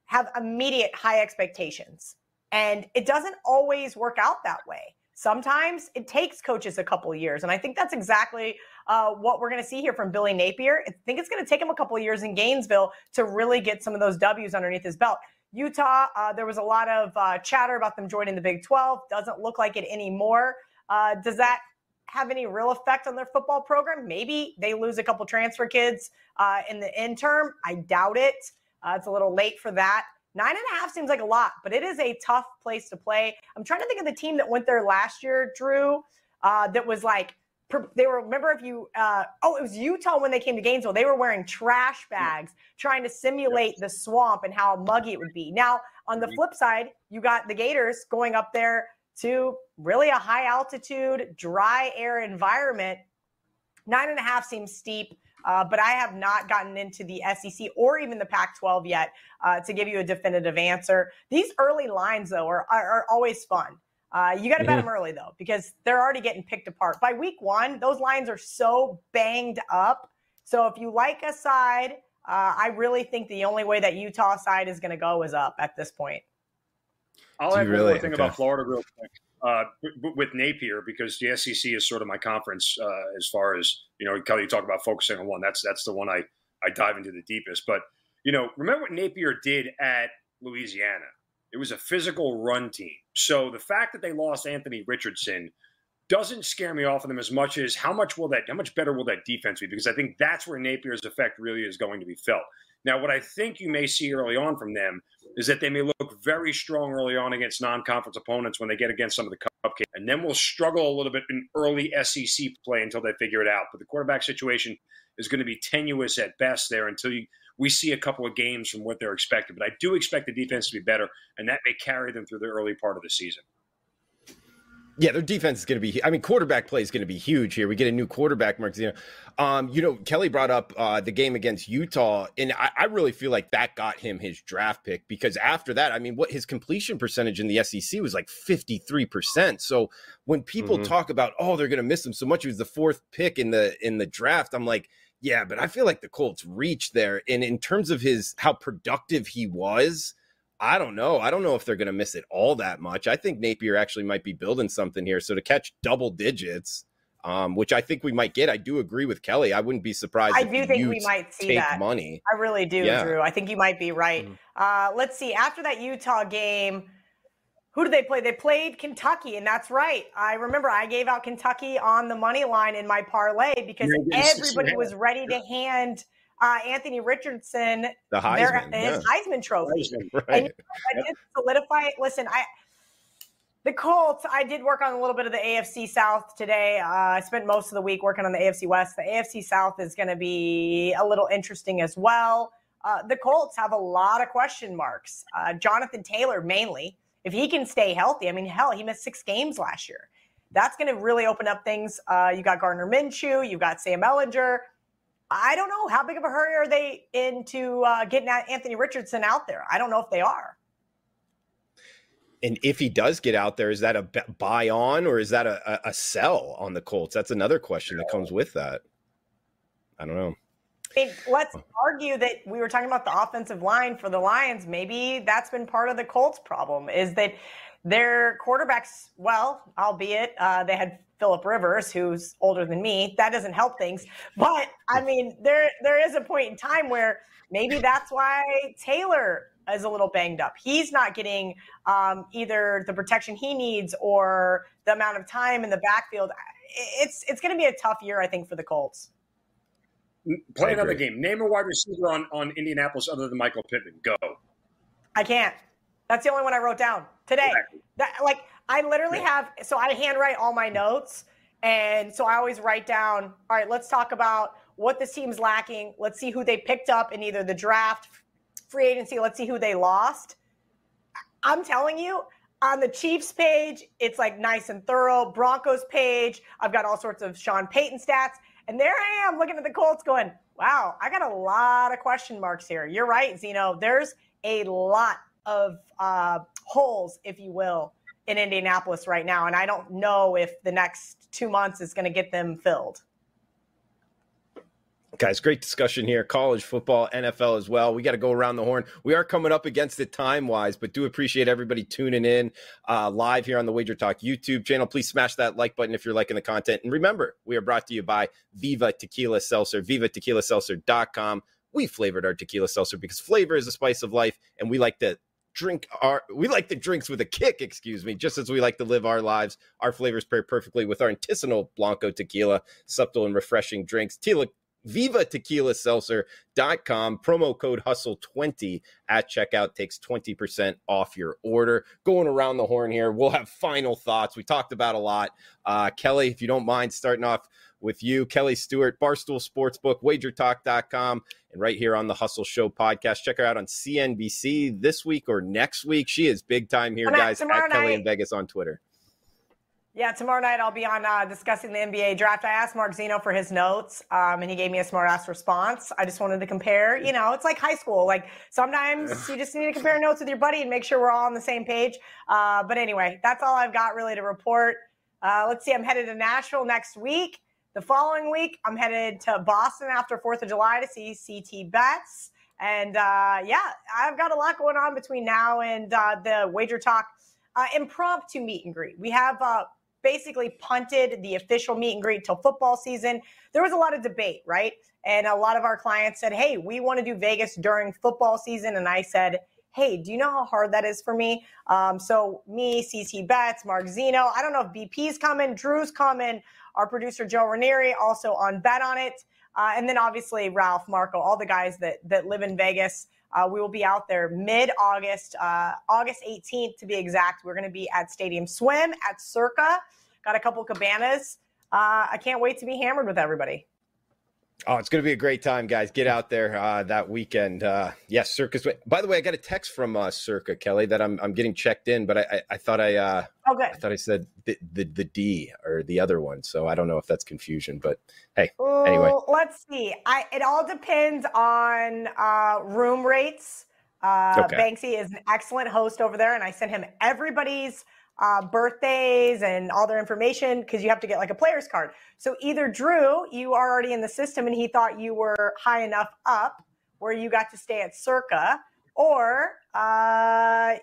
have immediate high expectations. And it doesn't always work out that way. Sometimes it takes coaches a couple years. And I think that's exactly uh, what we're going to see here from Billy Napier. I think it's going to take him a couple years in Gainesville to really get some of those W's underneath his belt. Utah, uh, there was a lot of uh, chatter about them joining the Big 12. Doesn't look like it anymore. Uh, does that have any real effect on their football program? Maybe they lose a couple transfer kids uh, in the interim. I doubt it. Uh, it's a little late for that. Nine and a half seems like a lot, but it is a tough place to play. I'm trying to think of the team that went there last year, Drew, uh, that was like they were remember if you uh, oh it was Utah when they came to Gainesville they were wearing trash bags trying to simulate the swamp and how muggy it would be. Now on the flip side you got the Gators going up there to really a high altitude dry air environment. Nine and a half seems steep. Uh, but I have not gotten into the SEC or even the Pac 12 yet uh, to give you a definitive answer. These early lines, though, are, are, are always fun. Uh, you got to bet them early though, because they're already getting picked apart. By week one, those lines are so banged up. So if you like a side, uh, I really think the only way that Utah side is going to go is up at this point. I'll add really? one more thing okay. about Florida real quick uh, with Napier because the SEC is sort of my conference uh, as far as you know. Kelly, you talk about focusing on one. That's that's the one I I dive into the deepest. But you know, remember what Napier did at Louisiana? It was a physical run team. So the fact that they lost Anthony Richardson doesn't scare me off of them as much as how much will that how much better will that defense be? Because I think that's where Napier's effect really is going to be felt. Now, what I think you may see early on from them is that they may look very strong early on against non-conference opponents when they get against some of the cupcakes, and then we'll struggle a little bit in early SEC play until they figure it out. But the quarterback situation is going to be tenuous at best there until you, we see a couple of games from what they're expected. But I do expect the defense to be better, and that may carry them through the early part of the season. Yeah, their defense is going to be. I mean, quarterback play is going to be huge here. We get a new quarterback, Mark Zeno. Um, you know, Kelly brought up uh, the game against Utah, and I, I, really feel like that got him his draft pick because after that, I mean, what his completion percentage in the SEC was like fifty three percent. So when people mm-hmm. talk about, oh, they're going to miss him so much, he was the fourth pick in the in the draft. I'm like, yeah, but I feel like the Colts reached there, and in terms of his how productive he was I don't know. I don't know if they're going to miss it all that much. I think Napier actually might be building something here. So to catch double digits, um, which I think we might get, I do agree with Kelly. I wouldn't be surprised. I do think we might see that money. I really do, yeah. Drew. I think you might be right. Mm-hmm. Uh, let's see. After that Utah game, who did they play? They played Kentucky, and that's right. I remember I gave out Kentucky on the money line in my parlay because everybody was ready to hand uh, Anthony Richardson the Heisman, their, his Heisman Trophy. Heisman, right. And I did solidify it. Listen, I the Colts. I did work on a little bit of the AFC South today. Uh, I spent most of the week working on the AFC West. The AFC South is going to be a little interesting as well. Uh, the Colts have a lot of question marks. Uh, Jonathan Taylor, mainly, if he can stay healthy. I mean, hell, he missed six games last year. That's going to really open up things. Uh, you got Gardner Minshew, you got Sam Ehlinger. I don't know how big of a hurry are they into uh, getting Anthony Richardson out there. I don't know if they are. And if he does get out there, is that a buy on or is that a, a sell on the Colts? That's another question that comes with that. I don't know. I mean, let's argue that we were talking about the offensive line for the Lions. Maybe that's been part of the Colts' problem is that their quarterbacks, well, albeit uh, they had Philip Rivers, who's older than me. That doesn't help things. But I mean, there there is a point in time where maybe that's why Taylor is a little banged up. He's not getting um, either the protection he needs or the amount of time in the backfield. It's it's going to be a tough year, I think, for the Colts. Play another game. Name a wide receiver on, on Indianapolis other than Michael Pittman. Go. I can't. That's the only one I wrote down today. Exactly. That like I literally have, so I handwrite all my notes. And so I always write down, all right, let's talk about what this team's lacking. Let's see who they picked up in either the draft, free agency. Let's see who they lost. I'm telling you, on the Chiefs page, it's like nice and thorough. Broncos page, I've got all sorts of Sean Payton stats. And there I am looking at the Colts going, wow, I got a lot of question marks here. You're right, Zeno. There's a lot of uh, holes, if you will, in Indianapolis right now. And I don't know if the next two months is going to get them filled. Guys, great discussion here. College football, NFL as well. We got to go around the horn. We are coming up against it time wise, but do appreciate everybody tuning in uh, live here on the Wager Talk YouTube channel. Please smash that like button if you're liking the content. And remember, we are brought to you by Viva Tequila Seltzer, vivatequilaseltzer.com. We flavored our tequila seltzer because flavor is the spice of life, and we like to drink our we like the drinks with a kick excuse me just as we like to live our lives our flavors pair perfectly with our artisanal blanco tequila subtle and refreshing drinks Tila, viva tequila seltzer.com promo code hustle 20 at checkout takes 20% off your order going around the horn here we'll have final thoughts we talked about a lot uh, kelly if you don't mind starting off with you, Kelly Stewart, Barstool Sportsbook, wagertalk.com, and right here on the Hustle Show podcast. Check her out on CNBC this week or next week. She is big time here, guys, at night. Kelly in Vegas on Twitter. Yeah, tomorrow night I'll be on uh, discussing the NBA draft. I asked Mark Zeno for his notes, um, and he gave me a smart ass response. I just wanted to compare. You know, it's like high school. Like sometimes you just need to compare notes with your buddy and make sure we're all on the same page. Uh, but anyway, that's all I've got really to report. Uh, let's see, I'm headed to Nashville next week. The following week, I'm headed to Boston after 4th of July to see CT Bets. And uh, yeah, I've got a lot going on between now and uh, the Wager Talk uh, impromptu meet and greet. We have uh, basically punted the official meet and greet till football season. There was a lot of debate, right? And a lot of our clients said, hey, we want to do Vegas during football season. And I said, hey, do you know how hard that is for me? Um, so me, CT Bets, Mark Zeno. I don't know if BP's coming, Drew's coming. Our producer Joe Ranieri also on Bet on it, uh, and then obviously Ralph, Marco, all the guys that that live in Vegas. Uh, we will be out there mid August, uh, August 18th to be exact. We're going to be at Stadium Swim at Circa. Got a couple cabanas. Uh, I can't wait to be hammered with everybody. Oh, it's going to be a great time, guys. Get out there uh, that weekend. Uh, yes, Circus. By the way, I got a text from uh, Circa Kelly that I'm I'm getting checked in, but I I, I thought I uh, oh. I thought I said the, the, the D or the other one, so I don't know if that's confusion. But hey, Ooh, anyway, let's see. I it all depends on uh, room rates. Uh, Okay. Banksy is an excellent host over there, and I sent him everybody's uh, birthdays and all their information because you have to get like a player's card. So either Drew, you are already in the system, and he thought you were high enough up where you got to stay at Circa, or uh,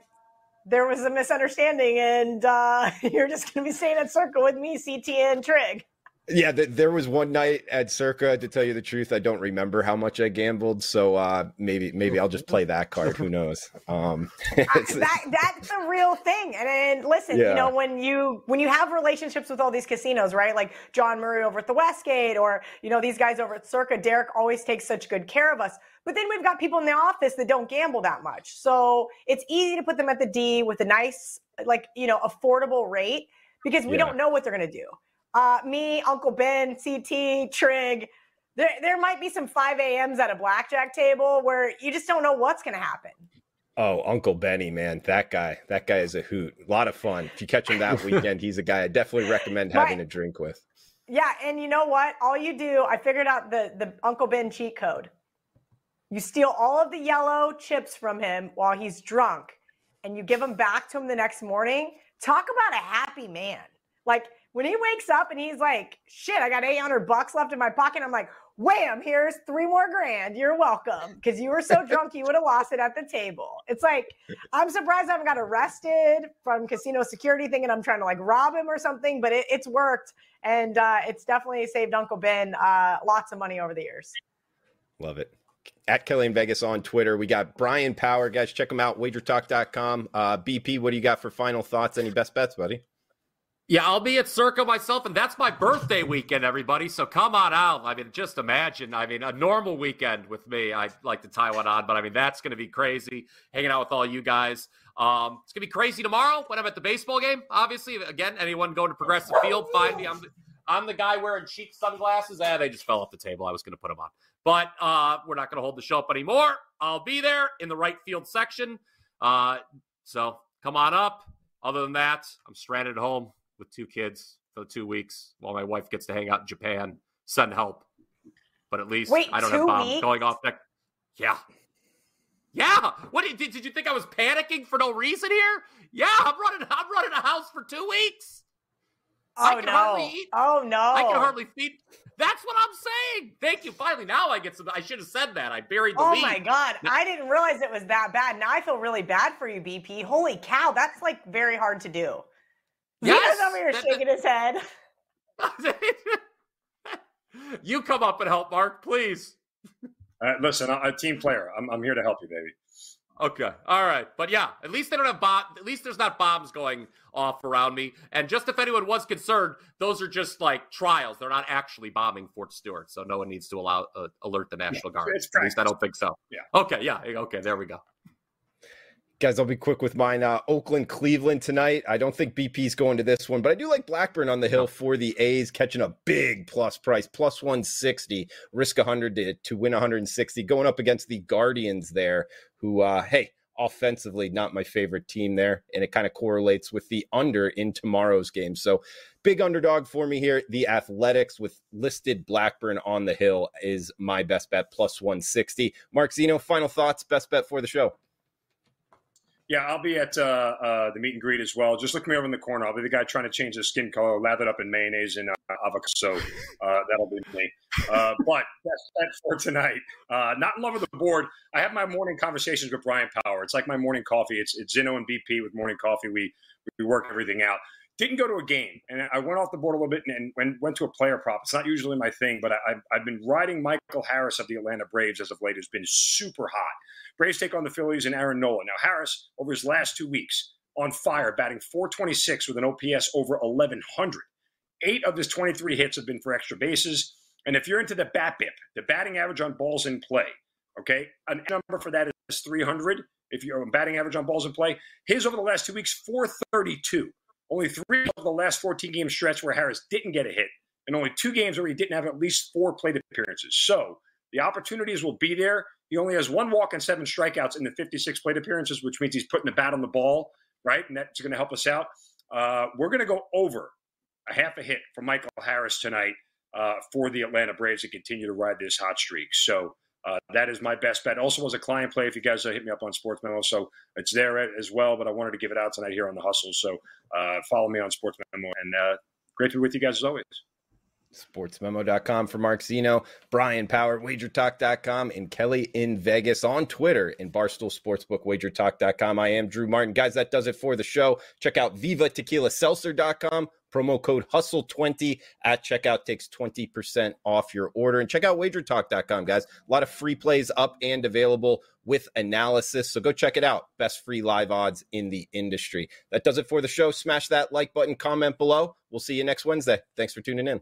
there was a misunderstanding, and uh, you're just going to be staying at Circa with me, CT, and Trig. Yeah, th- there was one night at Circa. To tell you the truth, I don't remember how much I gambled, so uh, maybe maybe I'll just play that card. Who knows? Um, that that's the real thing. And, and listen, Yeah. you know, when you when you have relationships with all these casinos, right? Like John Murray over at the Westgate, or you know these guys over at Circa. Derek always takes such good care of us. But then we've got people in the office that don't gamble that much, so it's easy to put them at the D with a nice, like you know, affordable rate because we Yeah. don't know what they're going to do. Uh, me, Uncle Ben, CT, Trig. There, there might be some 5 a.m.s at a blackjack table where you just don't know what's going to happen. Oh, Uncle Benny, man, that guy, that guy is a hoot. A lot of fun. If you catch him that weekend, he's a guy I definitely recommend having a drink with. Yeah, and you know what? All you do, I figured out the the Uncle Ben cheat code. You steal all of the yellow chips from him while he's drunk, and you give them back to him the next morning. Talk about a happy man. Like when he wakes up and he's like, "Shit, I got eight hundred bucks left in my pocket." I'm like, "Wham! Here's three more grand. You're welcome." Because you were so drunk you would have lost it at the table. It's like I'm surprised I haven't got arrested from casino security thinking I'm trying to like rob him or something, but it, it's worked and uh, it's definitely saved Uncle Ben uh, lots of money over the years. Love it. At Kelly in Vegas on Twitter. We got Brian Power, guys. Check him out, wagertalk.com. Uh, BP, what do you got for final thoughts? Any best bets, buddy? Yeah, I'll be at Circa myself, and that's my birthday weekend, everybody. So come on out. I mean, just imagine. I mean, a normal weekend with me. I'd like to tie one on, but I mean, that's going to be crazy. Hanging out with all you guys. Um, it's going to be crazy tomorrow when I'm at the baseball game. Obviously, again, anyone going to Progressive Field, find me. I'm the, I'm the guy wearing cheap sunglasses. Ah, they just fell off the table. I was going to put them on, but uh, we're not going to hold the show up anymore. I'll be there in the right field section. Uh, so come on up. Other than that, I'm stranded at home with two kids for two weeks while my wife gets to hang out in Japan. Send help. But at least Wait, I don't have bombs weeks? going off next. Yeah. Yeah. What did, did you think I was panicking for no reason here? Yeah, I'm running I'm running a house for two weeks. I Oh can no! hardly eat. Oh no! I can hardly feed. That's what I'm saying. Thank you. Finally, now I get some. I should have said that. I buried the Oh lead. my god! I didn't realize it was that bad. Now I feel really bad for you, BP. Holy cow! That's like very hard to do. Yes, Zeno's over here that- shaking his head. you come up and help, Mark, please. Uh, listen, I'm a team player. I'm, I'm here to help you, baby. Okay. All right. But yeah, at least they don't have bomb. At least there's not bombs going off around me. And just if anyone was concerned, those are just like trials. They're not actually bombing Fort Stewart, so no one needs to allow uh, alert the National Guard. at least I don't think so. Yeah. Okay. Yeah. Okay. There we go. Guys, I'll be quick with mine. Uh, Oakland, Cleveland tonight. I don't think BP's going to this one, but I do like Blackburn on the hill for the A's, catching a big plus price, plus 160, risk 100 to, to win 160, going up against the Guardians there, who, uh, hey, offensively, not my favorite team there. And it kind of correlates with the under in tomorrow's game. So big underdog for me here. The Athletics with listed Blackburn on the hill is my best bet, plus 160. Mark Zeno, final thoughts, best bet for the show. Yeah, I'll be at uh, uh, the meet and greet as well. Just look me over in the corner. I'll be the guy trying to change his skin color, lather it up in mayonnaise and uh, avocado. So uh, that'll be me. Uh, but that's that for tonight. Uh, not in love with the board. I have my morning conversations with Brian Power. It's like my morning coffee. It's it's Zeno and BP with morning coffee. We we work everything out. Didn't go to a game, and I went off the board a little bit and, went, went to a player prop. It's not usually my thing, but I, have I've been riding Michael Harris of the Atlanta Braves as of late, who's been super hot. Braves take on the Phillies and Aaron Nola. Now, Harris, over his last two weeks, on fire, batting 426 with an OPS over 1100. Eight of his 23 hits have been for extra bases. And if you're into the BABIP, the batting average on balls in play, okay, a number for that is 300. If you're batting average on balls in play, his over the last two weeks, 432. Only three of the last 14 game stretch where Harris didn't get a hit, and only two games where he didn't have at least four plate appearances. So the opportunities will be there. He only has one walk and seven strikeouts in the 56 plate appearances, which means he's putting the bat on the ball, right? And that's going to help us out. Uh, we're going to go over a half a hit for Michael Harris tonight uh, for the Atlanta Braves to continue to ride this hot streak. So uh, that is my best bet. Also, was a client play. If you guys hit me up on Sports Memo, so it's there as well. But I wanted to give it out tonight here on the Hustle. So uh, follow me on Sports Memo, and uh, great to be with you guys as always. Sportsmemo.com for Mark Zeno, Brian Power, WagerTalk.com, and Kelly in Vegas on Twitter and Barstool Sportsbook, WagerTalk.com. I am Drew Martin. Guys, that does it for the show. Check out VivaTequilaSeltzer.com. Promo code HUSTLE20 at checkout takes 20% off your order. And check out WagerTalk.com, guys. A lot of free plays up and available with analysis. So go check it out. Best free live odds in the industry. That does it for the show. Smash that like button, comment below. We'll see you next Wednesday. Thanks for tuning in.